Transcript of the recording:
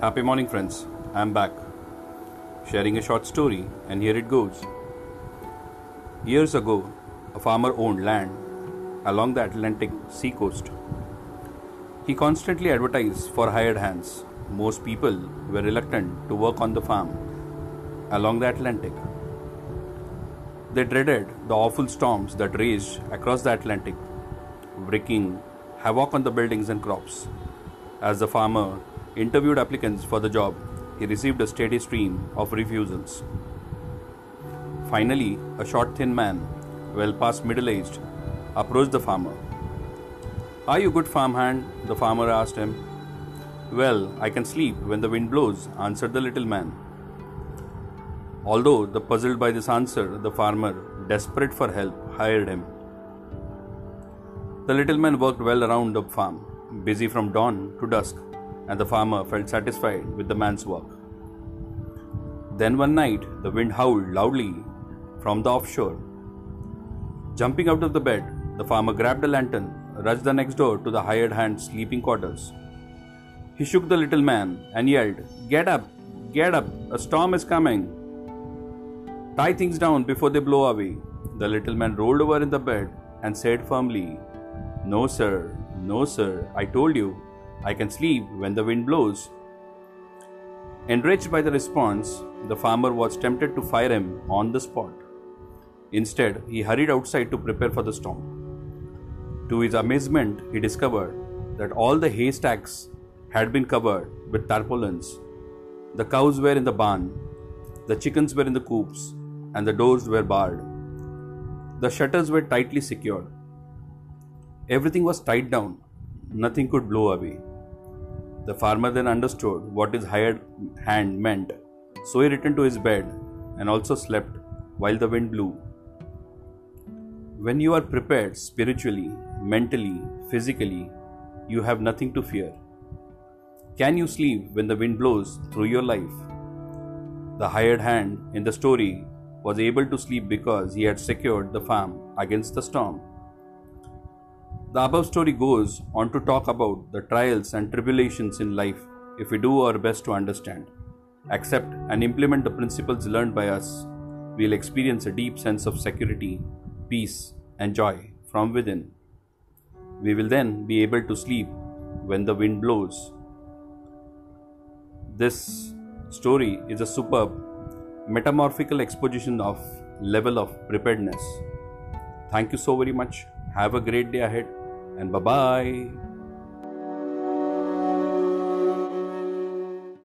Happy morning, friends. I'm back. Sharing a short story, and here it goes. Years ago, a farmer owned land along the Atlantic seacoast. He constantly advertised for hired hands. Most people were reluctant to work on the farm along the Atlantic. They dreaded the awful storms that raged across the Atlantic, wreaking havoc on the buildings and crops. As the farmer interviewed applicants for the job, he received a steady stream of refusals. Finally, a short, thin man, well past middle aged, approached the farmer. Are you good farmhand? the farmer asked him. Well, I can sleep when the wind blows, answered the little man. Although the puzzled by this answer, the farmer, desperate for help, hired him. The little man worked well around the farm, busy from dawn to dusk, and the farmer felt satisfied with the man's work. Then one night, the wind howled loudly from the offshore. Jumping out of the bed, the farmer grabbed a lantern, rushed the next door to the hired hand's sleeping quarters. He shook the little man and yelled, Get up! Get up! A storm is coming! Tie things down before they blow away. The little man rolled over in the bed and said firmly, No, sir, no, sir, I told you, I can sleep when the wind blows. Enraged by the response, the farmer was tempted to fire him on the spot. Instead, he hurried outside to prepare for the storm. To his amazement, he discovered that all the haystacks had been covered with tarpaulins. The cows were in the barn, the chickens were in the coops, and the doors were barred. The shutters were tightly secured. Everything was tied down, nothing could blow away. The farmer then understood what his hired hand meant, so he returned to his bed and also slept while the wind blew. When you are prepared spiritually, mentally, physically, you have nothing to fear. Can you sleep when the wind blows through your life? The hired hand in the story was able to sleep because he had secured the farm against the storm. The above story goes on to talk about the trials and tribulations in life if we do our best to understand, accept, and implement the principles learned by us, we'll experience a deep sense of security, peace, and joy from within. We will then be able to sleep when the wind blows. This story is a superb metamorphical exposition of level of preparedness. Thank you so very much. Have a great day ahead and bye bye.